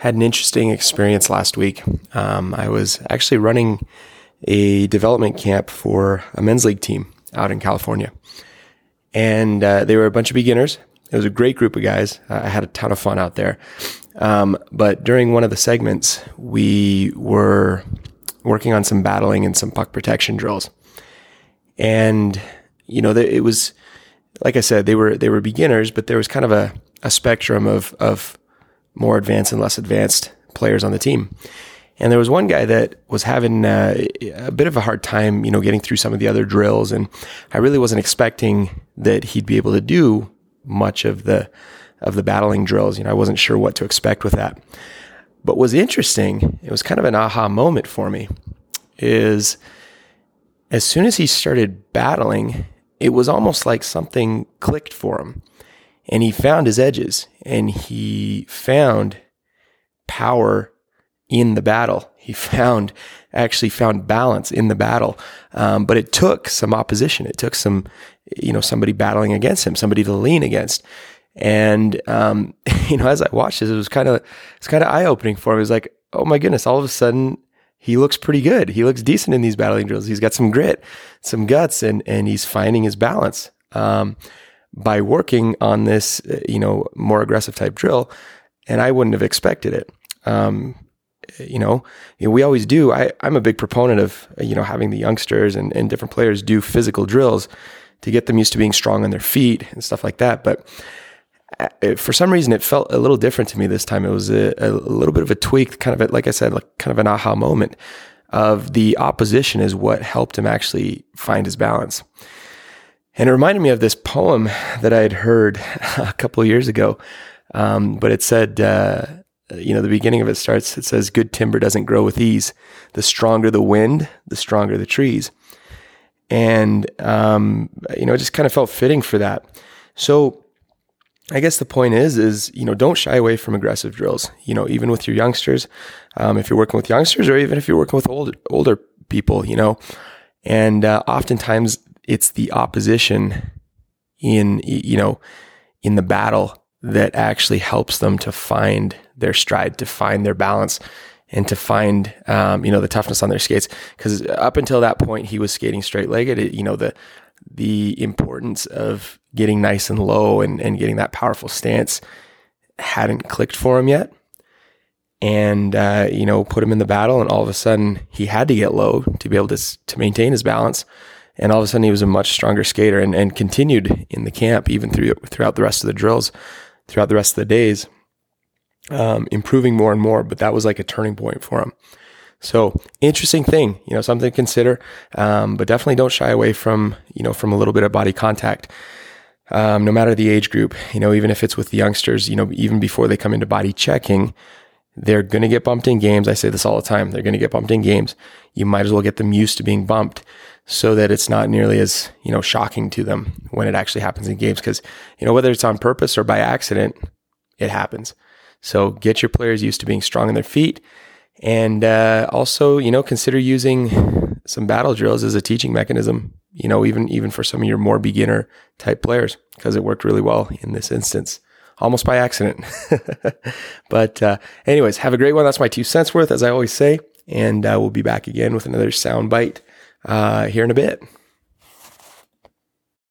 had an interesting experience last week. Um, I was actually running a development camp for a men's league team out in California. And uh, they were a bunch of beginners. It was a great group of guys. I had a ton of fun out there. Um, but during one of the segments, we were working on some battling and some puck protection drills. And, you know, it was, like I said, they were, they were beginners, but there was kind of a, a spectrum of, of more advanced and less advanced players on the team. And there was one guy that was having uh, a bit of a hard time, you know, getting through some of the other drills. And I really wasn't expecting that he'd be able to do much of the, of the battling drills. You know, I wasn't sure what to expect with that. But was interesting, it was kind of an aha moment for me, is as soon as he started battling, it was almost like something clicked for him and he found his edges and he found power in the battle. He found actually found balance in the battle, um, but it took some opposition. It took some, you know, somebody battling against him, somebody to lean against. And um, you know, as I watched this, it was kind of it's kind of eye opening for me. It was like, oh my goodness! All of a sudden, he looks pretty good. He looks decent in these battling drills. He's got some grit, some guts, and and he's finding his balance. Um, by working on this, you know, more aggressive type drill, and I wouldn't have expected it. Um, you know, we always do. I, I'm a big proponent of you know having the youngsters and, and different players do physical drills to get them used to being strong on their feet and stuff like that. But uh, for some reason, it felt a little different to me this time. It was a, a little bit of a tweak, kind of a, like I said, like kind of an aha moment of the opposition is what helped him actually find his balance. And it reminded me of this poem that I had heard a couple years ago. Um, but it said, uh, you know, the beginning of it starts, it says, Good timber doesn't grow with ease. The stronger the wind, the stronger the trees. And, um, you know, it just kind of felt fitting for that. So, I guess the point is, is, you know, don't shy away from aggressive drills, you know, even with your youngsters, um, if you're working with youngsters or even if you're working with older, older people, you know, and, uh, oftentimes it's the opposition in you know in the battle that actually helps them to find their stride, to find their balance, and to find um, you know the toughness on their skates. Because up until that point, he was skating straight legged. You know the the importance of getting nice and low and, and getting that powerful stance hadn't clicked for him yet. And uh, you know, put him in the battle, and all of a sudden he had to get low to be able to to maintain his balance and all of a sudden he was a much stronger skater and, and continued in the camp even through throughout the rest of the drills, throughout the rest of the days, um, improving more and more. But that was like a turning point for him. So interesting thing, you know, something to consider. Um, but definitely don't shy away from you know from a little bit of body contact. Um, no matter the age group, you know, even if it's with the youngsters, you know, even before they come into body checking, they're going to get bumped in games. I say this all the time. They're going to get bumped in games. You might as well get them used to being bumped so that it's not nearly as, you know, shocking to them when it actually happens in games. Cause, you know, whether it's on purpose or by accident, it happens. So get your players used to being strong on their feet. And uh, also, you know, consider using some battle drills as a teaching mechanism, you know, even, even for some of your more beginner type players, because it worked really well in this instance almost by accident. but, uh, anyways, have a great one. That's my two cents worth, as I always say. And uh, we'll be back again with another sound bite uh, here in a bit.